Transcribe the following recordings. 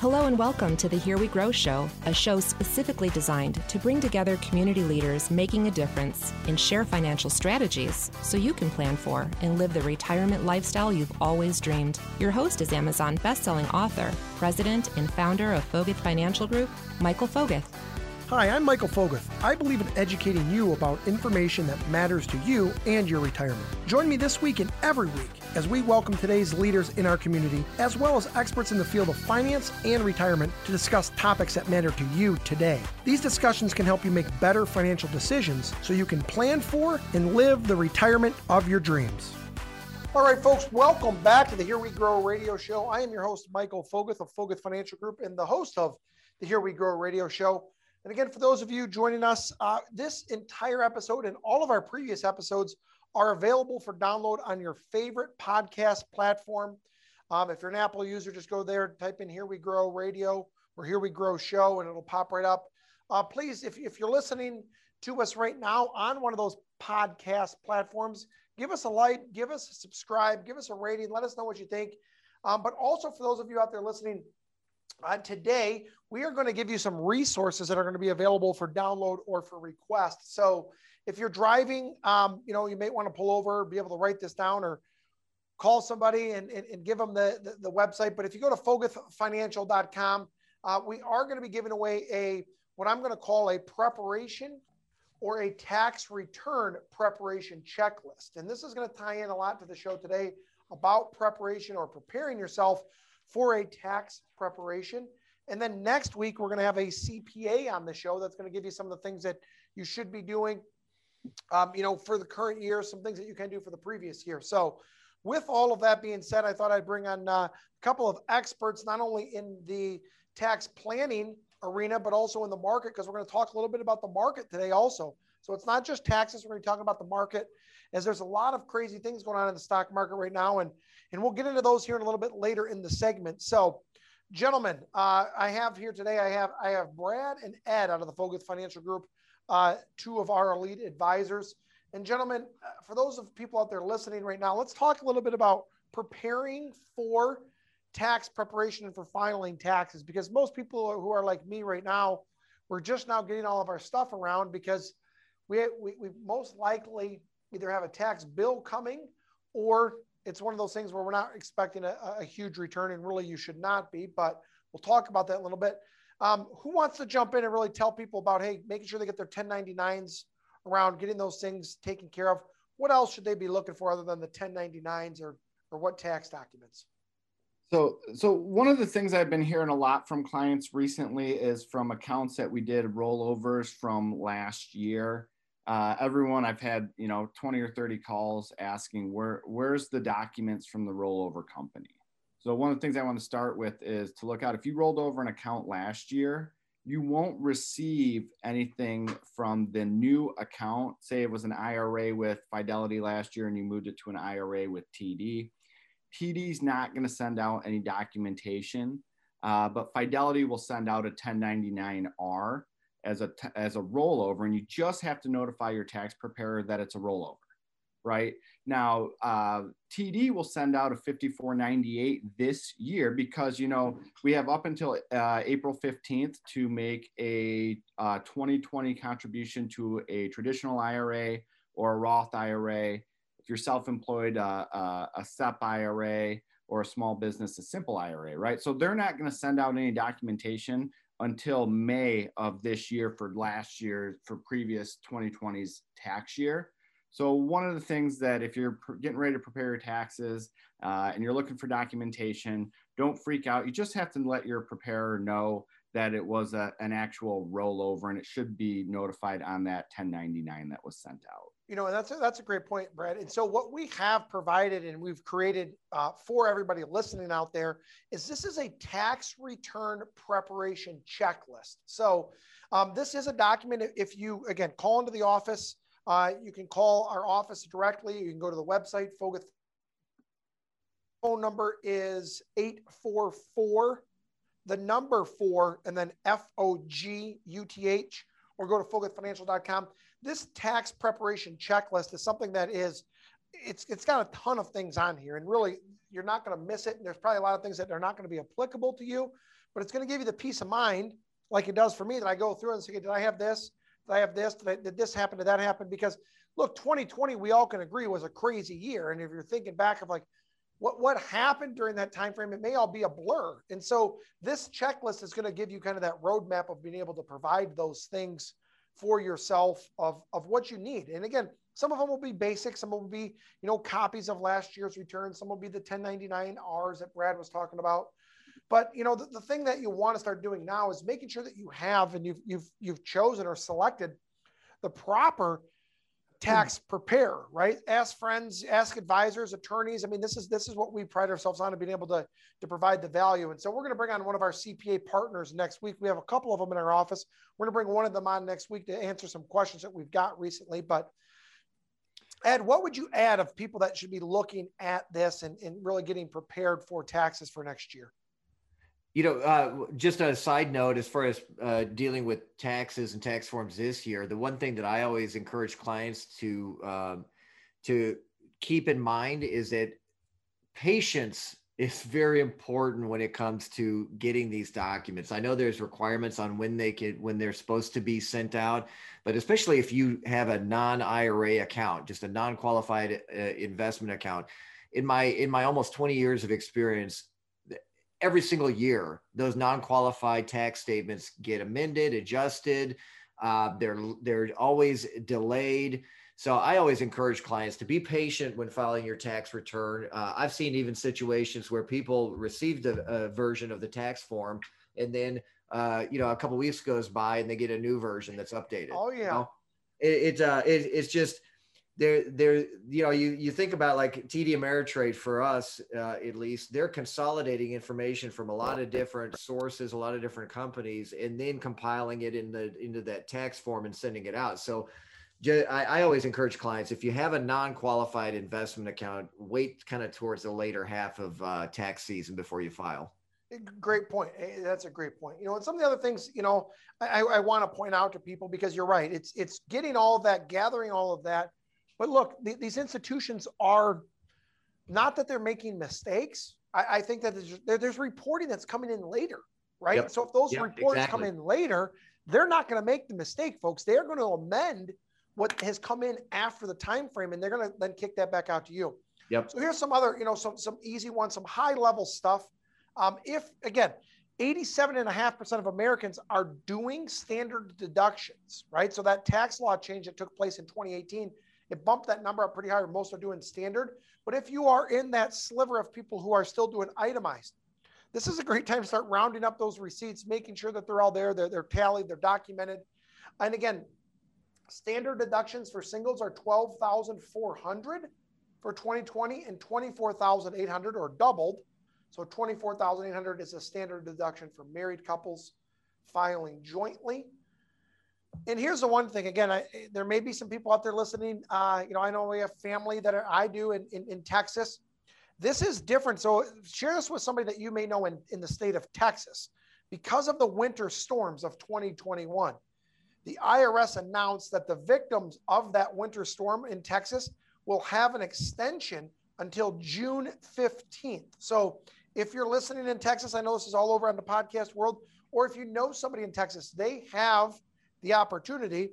Hello and welcome to the Here We Grow Show, a show specifically designed to bring together community leaders making a difference and share financial strategies so you can plan for and live the retirement lifestyle you've always dreamed. Your host is Amazon bestselling author, president, and founder of Foguth Financial Group, Michael Foguth. Hi, I'm Michael Foguth. I believe in educating you about information that matters to you and your retirement. Join me this week and every week as we welcome today's leaders in our community, as well as experts in the field of finance and retirement to discuss topics that matter to you today. These discussions can help you make better financial decisions so you can plan for and live the retirement of your dreams. All right, folks, welcome back to the Here We Grow radio show. I am your host, Michael Foguth of Foguth Financial Group, and the host of the Here We Grow radio show. And again, for those of you joining us, uh, this entire episode and all of our previous episodes are available for download on your favorite podcast platform. Um, if you're an Apple user, just go there, type in Here We Grow Radio or Here We Grow Show, and it'll pop right up. Uh, please, if, if you're listening to us right now on one of those podcast platforms, give us a like, give us a subscribe, give us a rating, let us know what you think. Um, but also for those of you out there listening, uh, today, we are going to give you some resources that are going to be available for download or for request. So if you're driving, um, you know, you may want to pull over, be able to write this down or call somebody and, and, and give them the, the, the, website. But if you go to foguthfinancial.com, uh, we are going to be giving away a, what I'm going to call a preparation or a tax return preparation checklist. And this is going to tie in a lot to the show today about preparation or preparing yourself for a tax preparation. And then next week, we're going to have a CPA on the show that's going to give you some of the things that you should be doing, um, you know, for the current year, some things that you can do for the previous year. So, with all of that being said, I thought I'd bring on uh, a couple of experts, not only in the tax planning arena, but also in the market, because we're going to talk a little bit about the market today also. So, it's not just taxes, we're going to talking about the market, as there's a lot of crazy things going on in the stock market right now. And and we'll get into those here in a little bit later in the segment. So, gentlemen, uh, I have here today, I have I have Brad and Ed out of the Foguth Financial Group, uh, two of our elite advisors. And gentlemen, uh, for those of people out there listening right now, let's talk a little bit about preparing for tax preparation and for filing taxes because most people who are like me right now, we're just now getting all of our stuff around because we, we, we most likely either have a tax bill coming or it's one of those things where we're not expecting a, a, huge return, and really you should not be. But we'll talk about that a little bit. Um, who wants to jump in and really tell people about hey, making sure they get their 1099s around getting those things taken care of? What else should they be looking for other than the 1099s or or what tax documents? So, so one of the things I've been hearing a lot from clients recently is from accounts that we did rollovers from last year uh, everyone I've had, you know, 20 or 30 calls asking where where's the documents from the rollover company. So one of the things I want to start with is to look out if you rolled over an account last year, you won't receive anything from the new account. Say it was an IRA with Fidelity last year and you moved it to an IRA with TD. TD's not going to send out any documentation, uh, but Fidelity will send out a 1099R as a as a rollover, and you just have to notify your tax preparer that it's a rollover. Right now, uh, TD will send out a 5498 this year because you know we have up until uh, April 15th to make a uh, 2020 contribution to a traditional IRA or a Roth IRA. If you're self-employed, uh, uh, a SEP IRA or a small business, a simple IRA, right? So they're not going to send out any documentation until May of this year for last year for previous 2020's tax year. So one of the things that if you're getting ready to prepare your taxes uh, and you're looking for documentation, don't freak out. You just have to let your preparer know that it was a, an actual rollover and it should be notified on that 1099 that was sent out you know, and that's a, that's a great point, Brad. And so what we have provided and we've created uh, for everybody listening out there is this is a tax return preparation checklist. So um, this is a document. If you again call into the office, uh, you can call our office directly. You can go to the website. Foguth phone number is 844 the number four and then F O G U T H or go to foguthfinancial.com this tax preparation checklist is something that is it's it's got a ton of things on here and really you're not going to miss it. And there's probably a lot of things that are not going to be applicable to you, but it's going to give you the peace of mind, like it does for me, that I go through and say, did I have this? Did I have this? Did, I, did this happen? Did that happen? Because look, 2020, we all can agree was a crazy year. And if you're thinking back of like what what happened during that time frame, it may all be a blur. And so this checklist is going to give you kind of that roadmap of being able to provide those things for yourself of, of what you need. And again, some of them will be basic, some will be, you know, copies of last year's returns, some will be the 1099Rs that Brad was talking about. But you know, the, the thing that you want to start doing now is making sure that you have and you've you've you've chosen or selected the proper Hmm. tax prepare, right? Ask friends, ask advisors, attorneys. I mean, this is this is what we pride ourselves on being able to to provide the value. And so we're going to bring on one of our CPA partners next week. We have a couple of them in our office. We're going to bring one of them on next week to answer some questions that we've got recently. But Ed, what would you add of people that should be looking at this and, and really getting prepared for taxes for next year? You know, uh, just a side note as far as uh, dealing with taxes and tax forms this year, the one thing that I always encourage clients to um, to keep in mind is that patience is very important when it comes to getting these documents. I know there's requirements on when they can when they're supposed to be sent out, but especially if you have a non-IRA account, just a non-qualified uh, investment account. In my in my almost 20 years of experience, every single year, those non-qualified tax statements get amended, adjusted. Uh, they're they're always delayed. So I always encourage clients to be patient when filing your tax return. Uh, I've seen even situations where people received a, a version of the tax form and then uh, you know a couple weeks goes by and they get a new version that's updated. Oh yeah. You know? it, it, uh, it it's just there there you know you you think about like TD Ameritrade for us uh, at least they're consolidating information from a lot of different sources, a lot of different companies, and then compiling it in the into that tax form and sending it out. So. I, I always encourage clients if you have a non-qualified investment account, wait kind of towards the later half of uh, tax season before you file. Great point. That's a great point. You know, and some of the other things, you know, I, I want to point out to people because you're right. It's it's getting all of that, gathering all of that, but look, these institutions are not that they're making mistakes. I, I think that there's, there's, reporting that's coming in later, right? Yep. So if those yep, reports exactly. come in later, they're not going to make the mistake, folks. They're going to amend what has come in after the time frame, and they're going to then kick that back out to you. Yep. So here's some other, you know, some some easy ones, some high level stuff. Um, if again, 87.5% of Americans are doing standard deductions, right? So that tax law change that took place in 2018 it bumped that number up pretty high. Most are doing standard. But if you are in that sliver of people who are still doing itemized, this is a great time to start rounding up those receipts, making sure that they're all there, they're, they're tallied, they're documented. And again, standard deductions for singles are 12,400 for 2020 and 24,800 or doubled. So 24,800 is a standard deduction for married couples filing jointly and here's the one thing again I, there may be some people out there listening uh, you know i know we have family that are, i do in, in, in, texas. This is different. So share this with somebody that you may know in, in the state of texas. Because of the winter storms of 2021 the irs announced that the victims of that winter storm in texas will have an extension until june 15th so if you're listening in texas i know this is all over on the podcast world or if you know somebody in texas they have the opportunity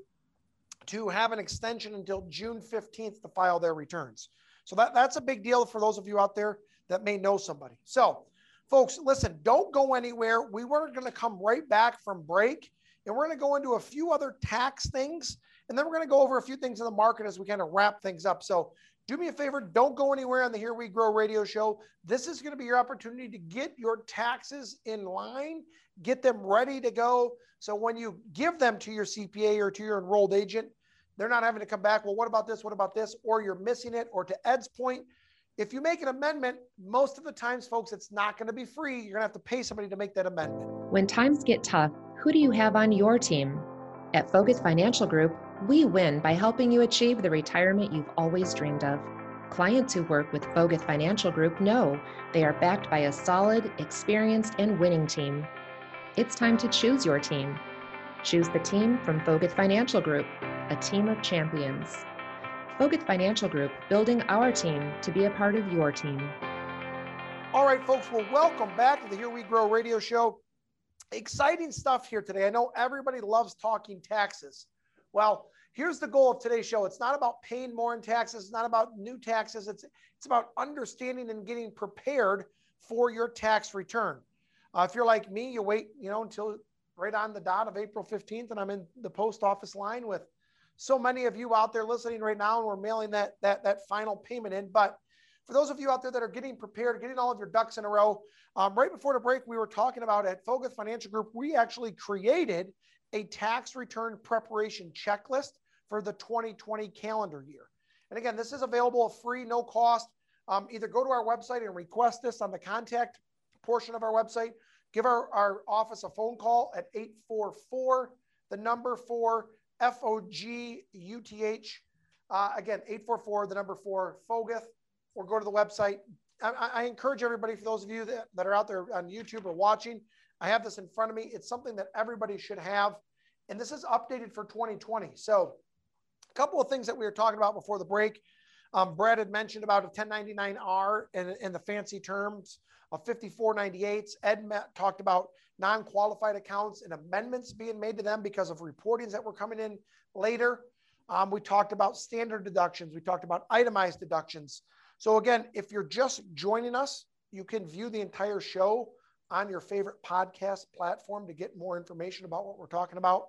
to have an extension until June 15th to file their returns. So that, that's a big deal for those of you out there that may know somebody. So, folks, listen, don't go anywhere. We were going to come right back from break and we're going to go into a few other tax things. And then we're going to go over a few things in the market as we kind of wrap things up. So, do me a favor, don't go anywhere on the Here We Grow radio show. This is going to be your opportunity to get your taxes in line, get them ready to go. So when you give them to your CPA or to your enrolled agent, they're not having to come back. Well, what about this? What about this? Or you're missing it. Or to Ed's point, if you make an amendment, most of the times, folks, it's not going to be free. You're going to have to pay somebody to make that amendment. When times get tough, who do you have on your team? At Foguth Financial Group, we win by helping you achieve the retirement you've always dreamed of. Clients who work with Foguth Financial Group know they are backed by a solid, experienced, and winning team. It's time to choose your team. Choose the team from Foguth Financial Group, a team of champions. Foguth Financial Group, building our team to be a part of your team. All right, folks, well, welcome back to the Here We Grow radio show. Exciting stuff here today. I know everybody loves talking taxes. Well, here's the goal of today's show. It's not about paying more in taxes, it's not about new taxes. It's it's about understanding and getting prepared for your tax return. Uh, if you're like me, you wait, you know, until right on the dot of April 15th, and I'm in the post office line with so many of you out there listening right now, and we're mailing that that that final payment in. But for those of you out there that are getting prepared, getting all of your ducks in a row, um, right before the break, we were talking about at Foguth Financial Group, we actually created a tax return preparation checklist for the 2020 calendar year. And again, this is available free, no cost. Um, either go to our website and request this on the contact portion of our website. Give our, our office a phone call at 844, the number four, F O G U T H. Uh, again, 844, the number four, Foguth or go to the website. I, I, encourage everybody, for those of you that, that are out there on YouTube or watching, I have this in front of me. It's something that everybody should have. And this is updated for 2020. So, a couple of things that we were talking about before the break. Um, Brad had mentioned about a 1099R and, and the fancy terms of 5498s. Ed talked about non qualified accounts and amendments being made to them because of reportings that were coming in later. Um, we talked about standard deductions. We talked about itemized deductions. So, again, if you're just joining us, you can view the entire show on your favorite podcast platform to get more information about what we're talking about.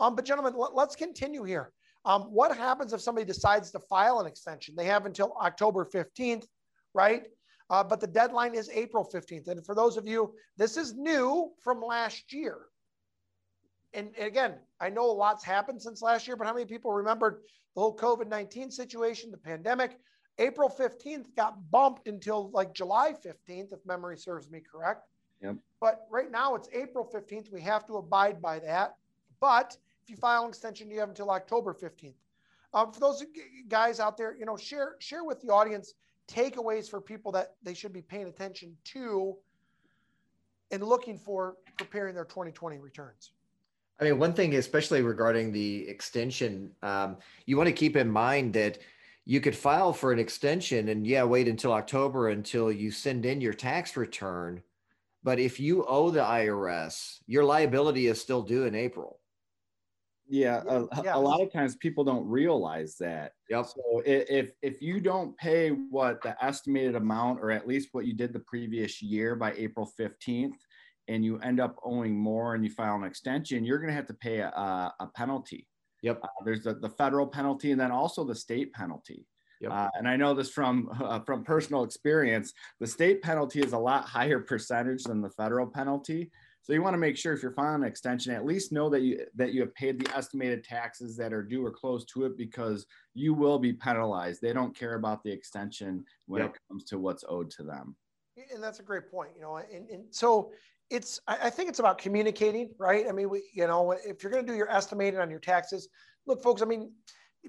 Um, but, gentlemen, let, us continue here. Um, what happens if somebody decides to file an extension? They have until October 15th, right? Uh, but the deadline is April 15th. And for those of you, this is new from last year. And, again, I know a lot's happened since last year, but how many people remembered the whole COVID 19 situation, the pandemic? April 15th got bumped until like July 15th, if memory serves me correct. Yep. But right now it's April 15th. We have to abide by that. But if you file an extension, you have until October 15th. Um, for those guys out there, you know, share share with the audience takeaways for people that they should be paying attention to and looking for preparing their 2020 returns. I mean, one thing, especially regarding the extension, um, you want to keep in mind that you could file for an extension and yeah, wait until October until you send in your tax return. But if you owe the IRS, your liability is still due in April. Yeah, a, yeah. a lot of times people don't realize that. Yep. So if if you don't pay what the estimated amount, or at least what you did the previous year by April fifteenth, and you end up owing more, and you file an extension, you're going to have to pay a, a penalty. Yep. Uh, there's the, the federal penalty and then also the state penalty. Yep. Uh, and I know this from uh, from personal experience. The state penalty is a lot higher percentage than the federal penalty. So you want to make sure if you're filing an extension, at least know that you that you have paid the estimated taxes that are due or close to it, because you will be penalized. They don't care about the extension when yep. it comes to what's owed to them. And that's a great point. You know, and, and so it's I think it's about communicating, right? I mean, we, you know, if you're going to do your estimating on your taxes, look, folks. I mean,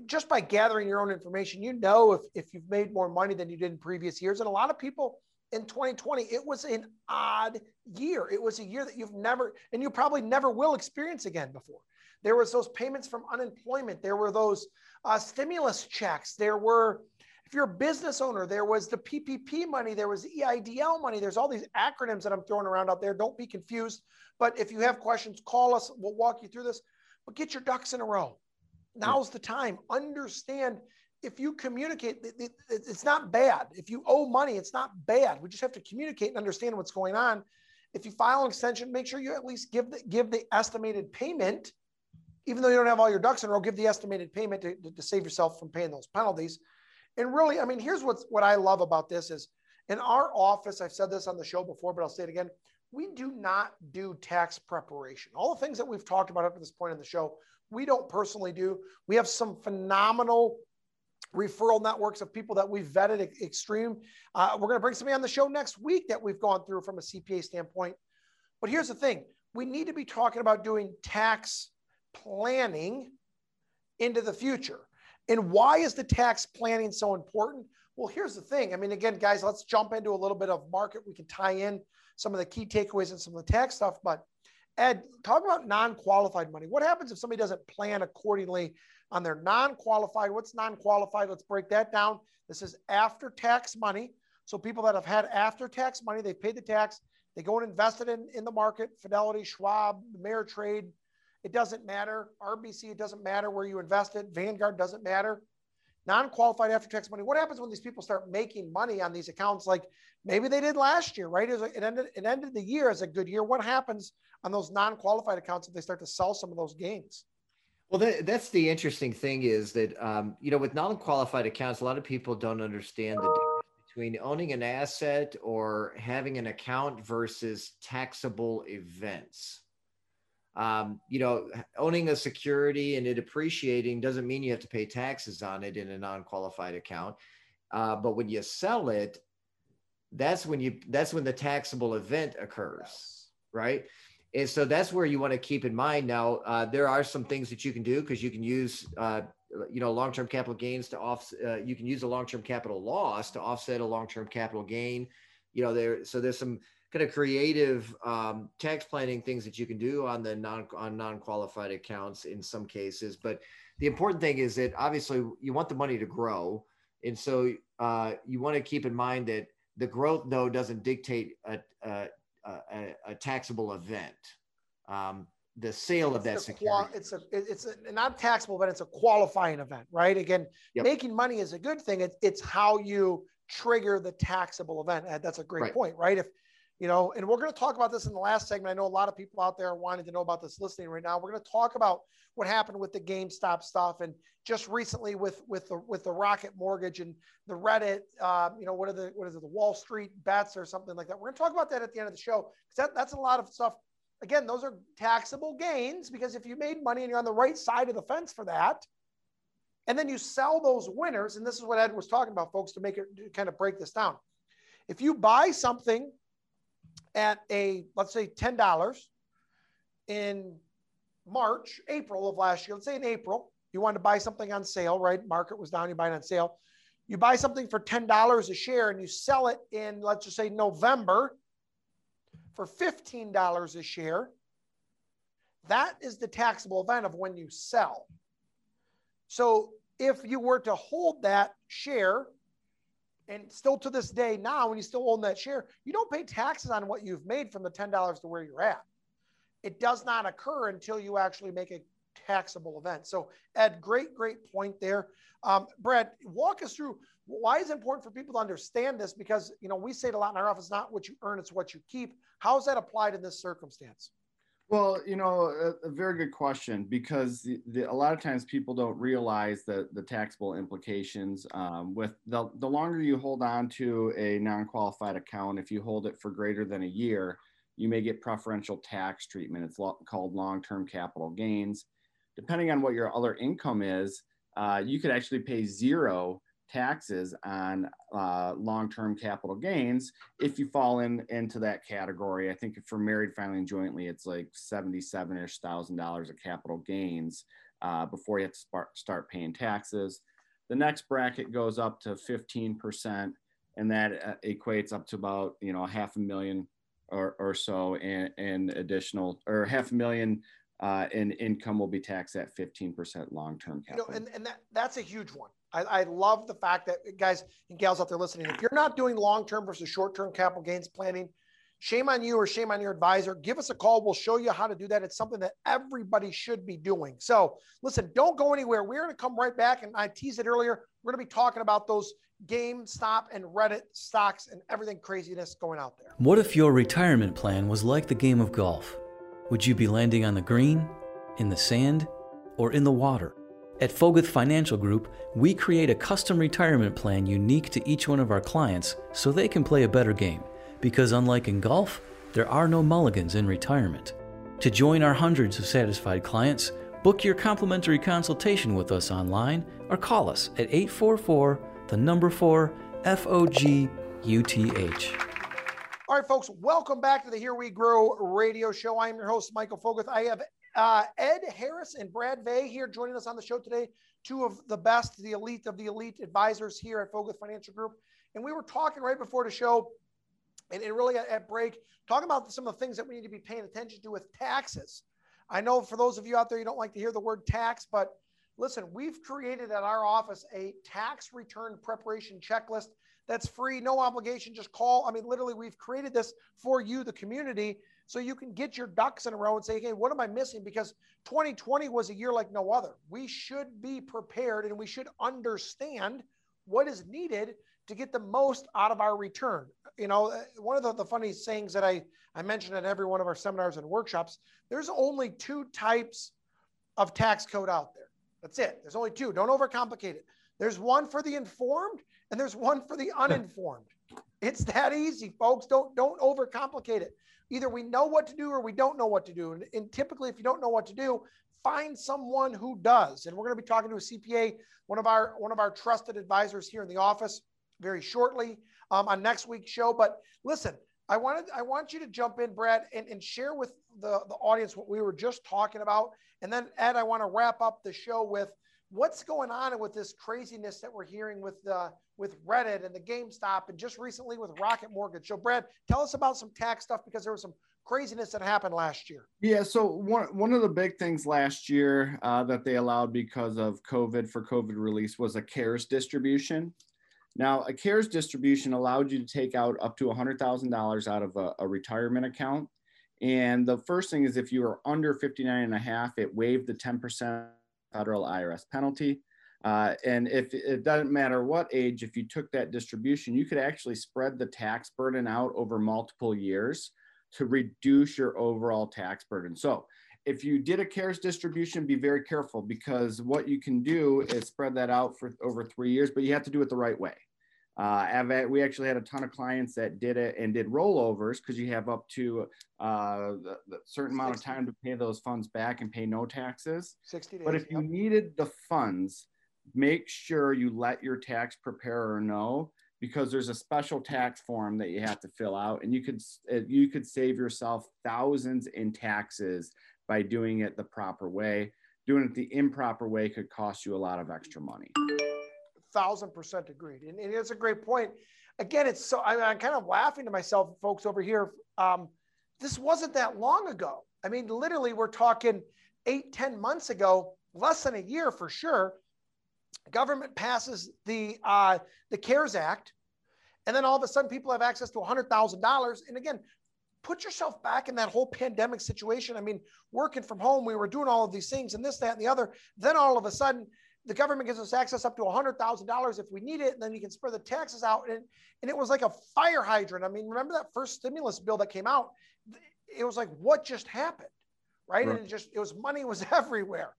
just by gathering your own information, you know if if you've made more money than you did in previous years. And a lot of people in 2020, it was an odd year. It was a year that you've never and you probably never will experience again before. There was those payments from unemployment. There were those uh, stimulus checks. There were if you're a business owner, there was the PPP money, there was EIDL money. There's all these acronyms that I'm throwing around out there. Don't be confused. But if you have questions, call us. We'll walk you through this. But get your ducks in a row. Now's the time. Understand if you communicate, it's not bad. If you owe money, it's not bad. We just have to communicate and understand what's going on. If you file an extension, make sure you at least give the, give the estimated payment, even though you don't have all your ducks in a row, give the estimated payment to, to, save yourself from paying those penalties. And really, I mean, here's what's what I love about this is in our office, I've said this on the show before, but I'll say it again. We do not do tax preparation. All the things that we've talked about up to this point in the show, we don't personally do. We have some phenomenal referral networks of people that we've vetted extreme. Uh, we're going to bring somebody on the show next week that we've gone through from a CPA standpoint. But here's the thing we need to be talking about doing tax planning into the future. And why is the tax planning so important? Well, here's the thing. I mean, again, guys, let's jump into a little bit of market. We can tie in some of the key takeaways and some of the tax stuff. But Ed, talk about non-qualified money. What happens if somebody doesn't plan accordingly on their non-qualified? What's non-qualified? Let's break that down. This is after tax money. So people that have had after tax money, they've paid the tax, they go and invest it in, in the market, Fidelity, Schwab, Ameritrade. It doesn't matter. RBC, it doesn't matter where you invest it. Vanguard doesn't matter. Non-qualified after tax money. What happens when these people start making money on these accounts like maybe they did last year, right? It ended, it ended the year as a good year. What happens on those non-qualified accounts if they start to sell some of those gains? Well, that, that's the interesting thing is that, um, you know, with non-qualified accounts, a lot of people don't understand the difference between owning an asset or having an account versus taxable events. Um, you know, owning a security and it appreciating doesn't mean you have to pay taxes on it in a non-qualified account. Uh, but when you sell it, that's when you that's when the taxable event occurs, yes. right? And so that's where you want to keep in mind. Now, uh, there are some things that you can do because you can use, uh, you know, long-term capital gains to off. Uh, you can use a long-term capital loss to offset a long-term capital gain. You know, there. So there's some kind of creative um, tax planning things that you can do on the non on non-qualified accounts in some cases. But the important thing is that obviously you want the money to grow, and so uh, you want to keep in mind that the growth though doesn't dictate a, a a, a taxable event. Um, the sale of that security. it's a it's a, not taxable, but it's a qualifying event, right? Again, yep. making money is a good thing. It's it's how you trigger the taxable event. That's a great right. point, right? If you know, and we're going to talk about this in the last segment. I know a lot of people out there are wanting to know about this listening right now. We're going to talk about what happened with the GameStop stuff, and just recently with with the with the Rocket Mortgage and the Reddit. Uh, you know, what are the what is it, the Wall Street bets or something like that. We're going to talk about that at the end of the show because that, that's a lot of stuff. Again, those are taxable gains because if you made money and you're on the right side of the fence for that, and then you sell those winners, and this is what Ed was talking about, folks, to make it to kind of break this down. If you buy something at a, let's say $10 in March, April of last year, let's say in April, you wanted to buy something on sale, right? Market was down, you buy it on sale. You buy something for $10 a share and you sell it in, let's just say November for $15 a share. That is the taxable event of when you sell. So if you were to hold that share and still to this day now, when you still own that share, you don't pay taxes on what you've made from the $10 to where you're at. It does not occur until you actually make a taxable event. So, Ed, great, great point there. Um, Brad, walk us through why is it important for people to understand this? Because you know we say it a lot in our office: not what you earn, it's what you keep. How is that applied in this circumstance? Well, you know, a, a very good question because the, the, a lot of times people don't realize the, the taxable implications. Um, with the, the longer you hold on to a non qualified account, if you hold it for greater than a year, you may get preferential tax treatment. It's lo- called long term capital gains. Depending on what your other income is, uh, you could actually pay zero taxes on uh, long-term capital gains if you fall in into that category. I think for married filing jointly, it's like seventy-seven-ish thousand dollars of capital gains uh, before you have to start, start paying taxes. The next bracket goes up to fifteen percent, and that uh, equates up to about you know half a million or, or so in, in additional or half a million uh, in income will be taxed at 15% long-term capital. You know, and, and that, that's a huge one. I, I, love the fact that guys and gals out there listening, if you're not doing long-term versus short-term capital gains planning, shame on you or shame on your advisor. Give us a call. We'll show you how to do that. It's something that everybody should be doing. So listen, don't go anywhere. We're going to come right back. And I teased it earlier. We're going to be talking about those GameStop and Reddit stocks and everything craziness going out there. What if your retirement plan was like the game of golf? Would you be landing on the green, in the sand, or in the water? At Foguth Financial Group, we create a custom retirement plan unique to each one of our clients so they can play a better game. Because unlike in golf, there are no mulligans in retirement. To join our hundreds of satisfied clients, book your complimentary consultation with us online or call us at 844 the number 4 F O G U T H. All right, folks, welcome back to the Here We Grow radio show. I'm your host, Michael Foguth. I have uh, Ed Harris and Brad Vay here joining us on the show today, two of the best, the elite of the elite advisors here at Foguth Financial Group. And we were talking right before the show and, and really at, at break, talking about some of the things that we need to be paying attention to with taxes. I know for those of you out there, you don't like to hear the word tax, but listen, we've created at our office a tax return preparation checklist that's free, no obligation. Just call. I mean, literally, we've created this for you, the community, so you can get your ducks in a row and say, hey, what am I missing? Because 2020 was a year like no other. We should be prepared and we should understand what is needed to get the most out of our return. You know, uh, one of the, the funny sayings that I, I mentioned at every one of our seminars and workshops, there's only two types of tax code out there. That's it. There's only two. Don't overcomplicate it. There's one for the informed and there's one for the uninformed. It's that easy, folks. Don't don't overcomplicate it. Either we know what to do or we don't know what to do. And, and typically, if you don't know what to do, find someone who does. And we're going to be talking to a CPA, one of our one of our trusted advisors here in the office, very shortly um, on next week's show. But listen, I wanted I want you to jump in, Brad, and, and share with the, the audience what we were just talking about. And then Ed, I want to wrap up the show with what's going on with this craziness that we're hearing with uh, with Reddit and the GameStop and just recently with Rocket Mortgage. So, Brad, tell us about some tax stuff because there was some craziness that happened last year. Yeah, so one one of the big things last year uh, that they allowed because of COVID for COVID release was a CARES distribution. Now, a CARES distribution allowed you to take out up to $100,000 out of a, a retirement account. And the first thing is if you were under 59 and a half, it waived the 10% federal IRS penalty. Uh, and if it doesn't matter what age, if you took that distribution, you could actually spread the tax burden out over multiple years to reduce your overall tax burden. So if you did a CARES distribution, be very careful because what you can do is spread that out for over three years, but you have to do it the right way. Uh, we actually had a ton of clients that did it and did rollovers because you have up to uh, the, the certain amount of time to pay those funds back and pay no taxes. 60 days. But if you needed the funds, make sure you let your tax preparer know because there's a special tax form that you have to fill out and you could you could save yourself thousands in taxes by doing it the proper way doing it the improper way could cost you a lot of extra money thousand percent agreed. And, and, it's a great point. Again, it's so I, am kind of laughing to myself, folks over here. Um, this wasn't that long ago. I mean, literally, we're talking eight, ten months ago, less than a year for sure. Government passes the uh, the CARES Act, and then all of a sudden, people have access to hundred thousand dollars. And again, put yourself back in that whole pandemic situation. I mean, working from home, we were doing all of these things and this, that, and the other. Then all of a sudden, the government gives us access up to $100,000 if we need it, and then you can spread the taxes out. And, and it was like a fire hydrant. I mean, remember that first stimulus bill that came out? It was like, what just happened? Right. right. And it just, it was money was everywhere.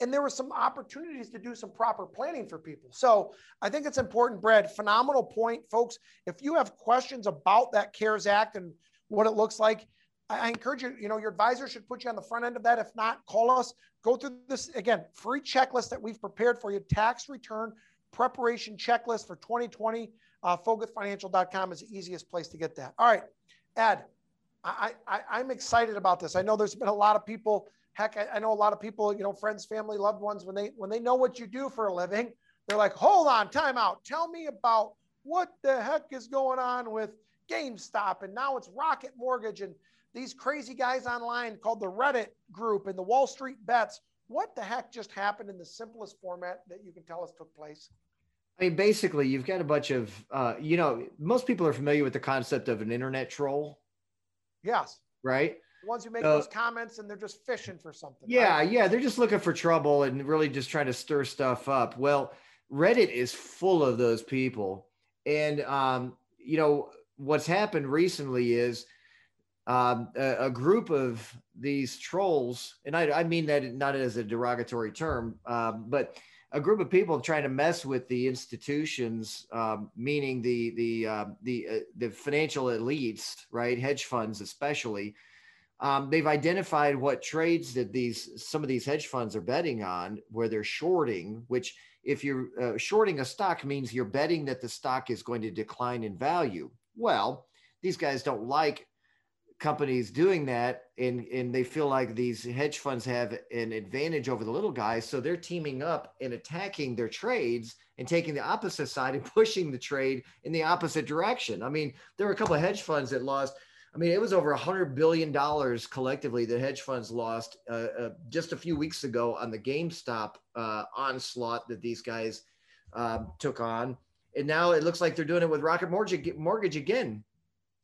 And there were some opportunities to do some proper planning for people. So I think it's important, Brad. Phenomenal point, folks. If you have questions about that CARES Act and what it looks like, I encourage you, you know, your advisor should put you on the front end of that. If not, call us, go through this again, free checklist that we've prepared for you, tax return preparation checklist for 2020. Uh, FoguthFinancial.com is the easiest place to get that. All right, Ed, I, I, am excited about this. I know there's been a lot of people, heck, I, I know a lot of people, you know, friends, family, loved ones, when they, when they know what you do for a living, they're like, hold on, time out. Tell me about what the heck is going on with GameStop and now it's Rocket Mortgage and these crazy guys online called the Reddit group and the Wall Street bets. What the heck just happened in the simplest format that you can tell us took place? I mean, basically, you've got a bunch of, uh, you know, most people are familiar with the concept of an internet troll. Yes. Right. The ones who make uh, those comments and they're just fishing for something. Yeah. Right? Yeah. They're just looking for trouble and really just trying to stir stuff up. Well, Reddit is full of those people. And, um, you know, what's happened recently is um, a, group of these trolls, and I, I, mean that not as a derogatory term, um, but a group of people trying to mess with the institutions, um, meaning the the uh, the uh, the financial elites, right, hedge funds especially. They've identified what trades that these some of these hedge funds are betting on, where they're shorting. Which, if you're uh, shorting a stock, means you're betting that the stock is going to decline in value. Well, these guys don't like companies doing that and and they feel like these hedge funds have an advantage over the little guys so they're teaming up and attacking their trades and taking the opposite side and pushing the trade in the opposite direction i mean there were a couple of hedge funds that lost i mean it was over a hundred billion dollars collectively that hedge funds lost uh, uh, just a few weeks ago on the gamestop uh, onslaught that these guys um, took on and now it looks like they're doing it with Rocket Mortgage, mortgage again.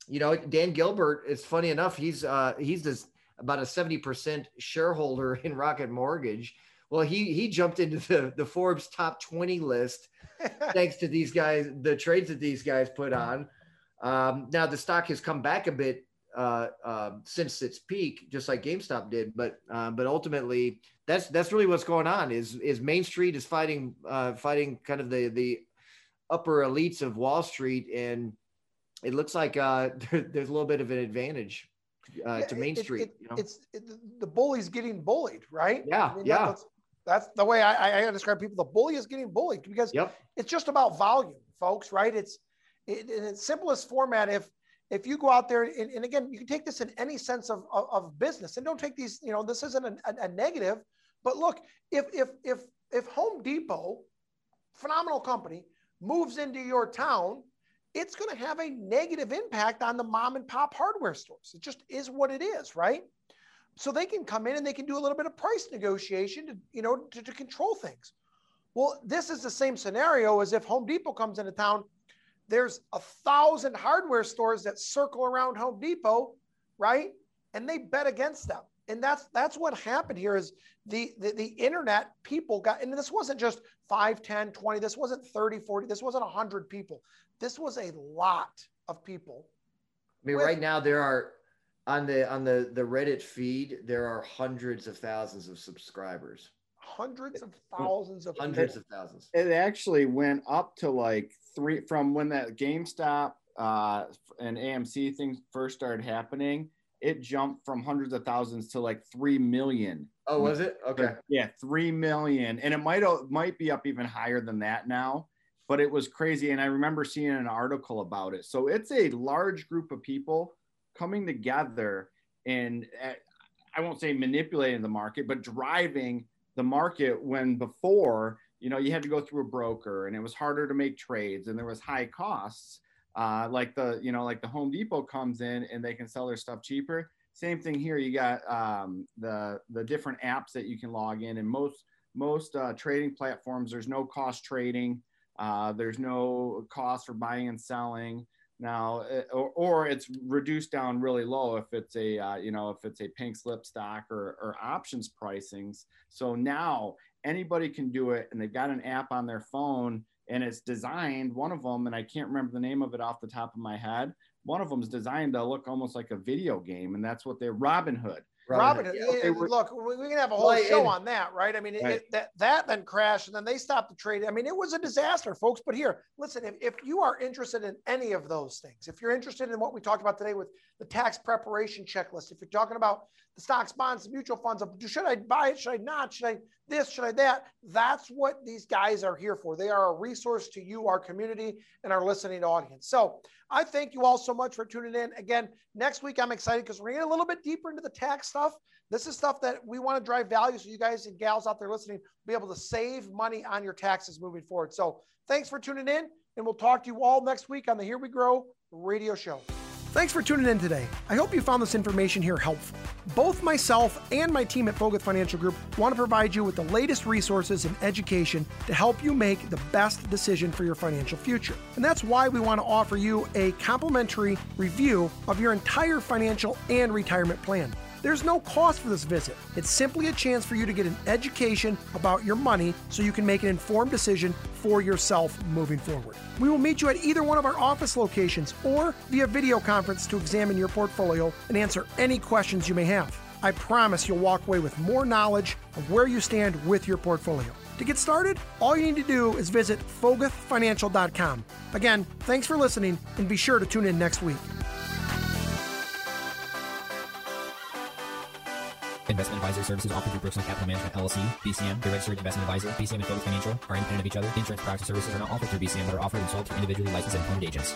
You know, Dan Gilbert. It's funny enough. He's uh, he's this about a seventy percent shareholder in Rocket Mortgage. Well, he he jumped into the the Forbes top twenty list thanks to these guys, the trades that these guys put on. Um, now the stock has come back a bit uh, uh, since its peak, just like GameStop did. But uh, but ultimately, that's that's really what's going on. Is is Main Street is fighting uh, fighting kind of the the upper elites of Wall Street, and it looks like uh, there, there's a little bit of an advantage uh, yeah, to Main it, Street. It, you know? It's it, the bully's getting bullied, right? Yeah, I mean, yeah. That's, that's, the way I, I describe people. The bully is getting bullied because yep. it's just about volume, folks. Right? It's in its simplest format. If if you go out there and, and, again you can take this in any sense of, of, of business and don't take these you know this isn't a, a, a, negative but look if if if if home depot phenomenal company moves into your town it's going to have a negative impact on the mom and pop hardware stores it just is what it is right so they can come in and they can do a little bit of price negotiation to you know to, to control things well this is the same scenario as if home depot comes into town there's a thousand hardware stores that circle around Home Depot, right? And they bet against them. And that's that's what happened here is the, the, the internet people got and this wasn't just 5, 10, 20, this wasn't 30, 40, this wasn't 100 people. This was a lot of people. I mean, with, right now there are on the on the the Reddit feed, there are hundreds of thousands of subscribers hundreds of thousands of hundreds of thousands. It actually went up to like three from when that GameStop uh, and AMC things first started happening. It jumped from hundreds of thousands to like three million. Oh, was it? Okay. Yeah, three million, and it might might be up even higher than that now. But it was crazy, and I remember seeing an article about it. So it's a large group of people coming together and uh, I won't say manipulating the market, but driving the market when before you know you had to go through a broker and it was harder to make trades and there was high costs uh, like the you know like the home depot comes in and they can sell their stuff cheaper. Same thing here you got um, the the different apps that you can log in and most most uh, trading platforms there's no cost trading uh, there's no cost for buying and selling. Now uh, or, or it's reduced down really low if it's a uh, you know if it's a pink slip stock or, or options pricings. So now anybody can do it and they've got an app on their phone and it's designed one of them and i can't remember the name of it off the top of my head one of them is designed to look almost like a video game and that's what they're robinhood Robin, yeah, eh, look, we can have a whole well, show and, on that, right? I mean, right. It, that that then crashed, and then they stopped the trade. I mean, it was a disaster, folks. But here, listen, if, if you are interested in any of those things, if you're interested in what we talked about today with the tax preparation checklist, if you're talking about the stocks, bonds, mutual funds, should I buy it? Should I not? Should I this? Should I that? That's what these guys are here for. They are a resource to you, our community, and our listening audience. So I thank you all so much for tuning in. Again, next week I'm excited because we're going to get a little bit deeper into the tax stuff. This is stuff that we want to drive value so you guys and gals out there listening be able to save money on your taxes moving forward. So thanks for tuning in, and we'll talk to you all next week on the Here We Grow radio show. Thanks for tuning in today. I hope you found this information here helpful. Both myself and my team at Foguth Financial Group want to provide you with the latest resources and education to help you make the best decision for your financial future. And that's why we want to offer you a complimentary review of your entire financial and retirement plan. There's no cost for this visit. It's simply a chance for you to get an education about your money so you can make an informed decision for yourself moving forward. We will meet you at either one of our office locations or via video conference to examine your portfolio and answer any questions you may have. I promise you'll walk away with more knowledge of where you stand with your portfolio. To get started, all you need to do is visit foguthfinancial.com. Again, thanks for listening and be sure to tune in next week. Investment advisory services offered through Brookside Capital Management LLC, BCM, the registered investment advisor. BCM and Foguth Financial are independent of each other. Insurance products and services are not offered through BCM but are offered and sold through individually licensed and appointed agents.